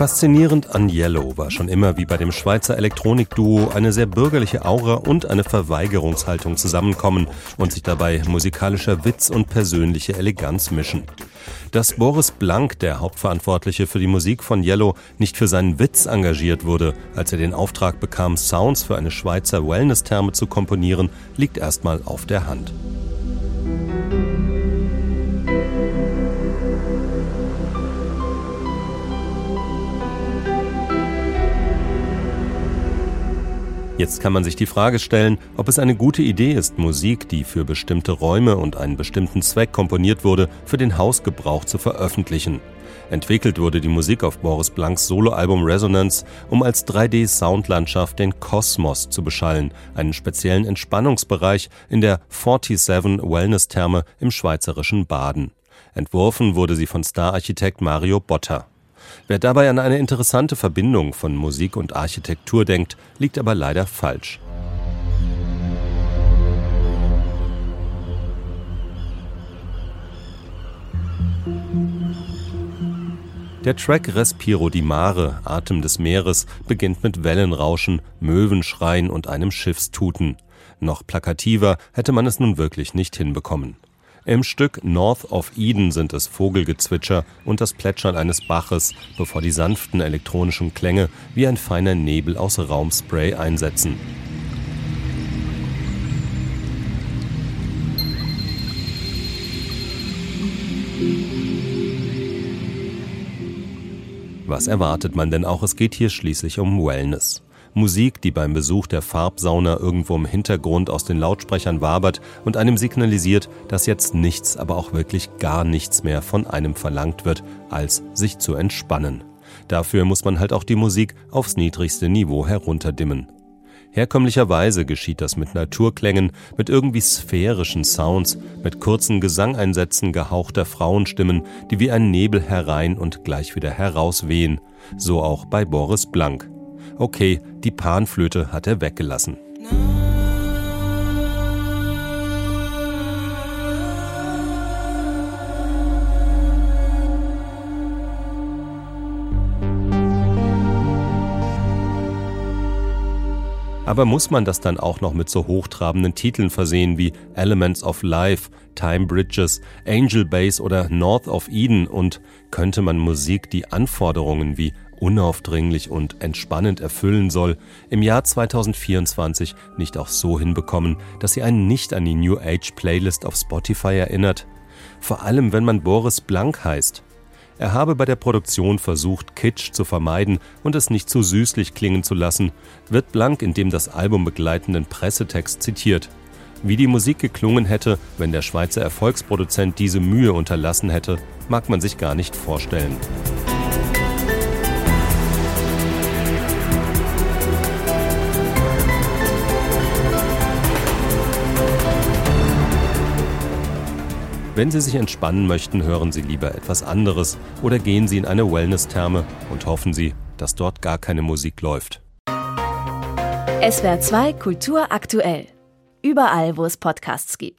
Faszinierend an Yellow war schon immer wie bei dem Schweizer Elektronikduo eine sehr bürgerliche Aura und eine Verweigerungshaltung zusammenkommen und sich dabei musikalischer Witz und persönliche Eleganz mischen. Dass Boris Blank, der Hauptverantwortliche für die Musik von Yellow, nicht für seinen Witz engagiert wurde, als er den Auftrag bekam, Sounds für eine Schweizer Wellness-Therme zu komponieren, liegt erstmal auf der Hand. Jetzt kann man sich die Frage stellen, ob es eine gute Idee ist, Musik, die für bestimmte Räume und einen bestimmten Zweck komponiert wurde, für den Hausgebrauch zu veröffentlichen. Entwickelt wurde die Musik auf Boris Blanks Soloalbum Resonance, um als 3D-Soundlandschaft den Kosmos zu beschallen, einen speziellen Entspannungsbereich in der 47 Wellness-Therme im schweizerischen Baden. Entworfen wurde sie von Stararchitekt Mario Botta. Wer dabei an eine interessante Verbindung von Musik und Architektur denkt, liegt aber leider falsch. Der Track Respiro di Mare, Atem des Meeres, beginnt mit Wellenrauschen, Möwenschreien und einem Schiffstuten. Noch plakativer hätte man es nun wirklich nicht hinbekommen. Im Stück North of Eden sind es Vogelgezwitscher und das Plätschern eines Baches, bevor die sanften elektronischen Klänge wie ein feiner Nebel aus Raumspray einsetzen. Was erwartet man denn auch? Es geht hier schließlich um Wellness. Musik, die beim Besuch der Farbsauna irgendwo im Hintergrund aus den Lautsprechern wabert und einem signalisiert, dass jetzt nichts, aber auch wirklich gar nichts mehr von einem verlangt wird, als sich zu entspannen. Dafür muss man halt auch die Musik aufs niedrigste Niveau herunterdimmen. Herkömmlicherweise geschieht das mit Naturklängen, mit irgendwie sphärischen Sounds, mit kurzen Gesangeinsätzen gehauchter Frauenstimmen, die wie ein Nebel herein und gleich wieder herauswehen. So auch bei Boris Blank. Okay, die Panflöte hat er weggelassen. Aber muss man das dann auch noch mit so hochtrabenden Titeln versehen wie Elements of Life, Time Bridges, Angel Base oder North of Eden und könnte man Musik, die Anforderungen wie unaufdringlich und entspannend erfüllen soll, im Jahr 2024 nicht auch so hinbekommen, dass sie einen nicht an die New Age Playlist auf Spotify erinnert? Vor allem, wenn man Boris Blank heißt. Er habe bei der Produktion versucht, Kitsch zu vermeiden und es nicht zu süßlich klingen zu lassen, wird Blank in dem das Album begleitenden Pressetext zitiert. Wie die Musik geklungen hätte, wenn der Schweizer Erfolgsproduzent diese Mühe unterlassen hätte, mag man sich gar nicht vorstellen. Wenn Sie sich entspannen möchten, hören Sie lieber etwas anderes oder gehen Sie in eine Wellness-Therme und hoffen Sie, dass dort gar keine Musik läuft. SWR 2 Kultur aktuell. Überall, wo es Podcasts gibt.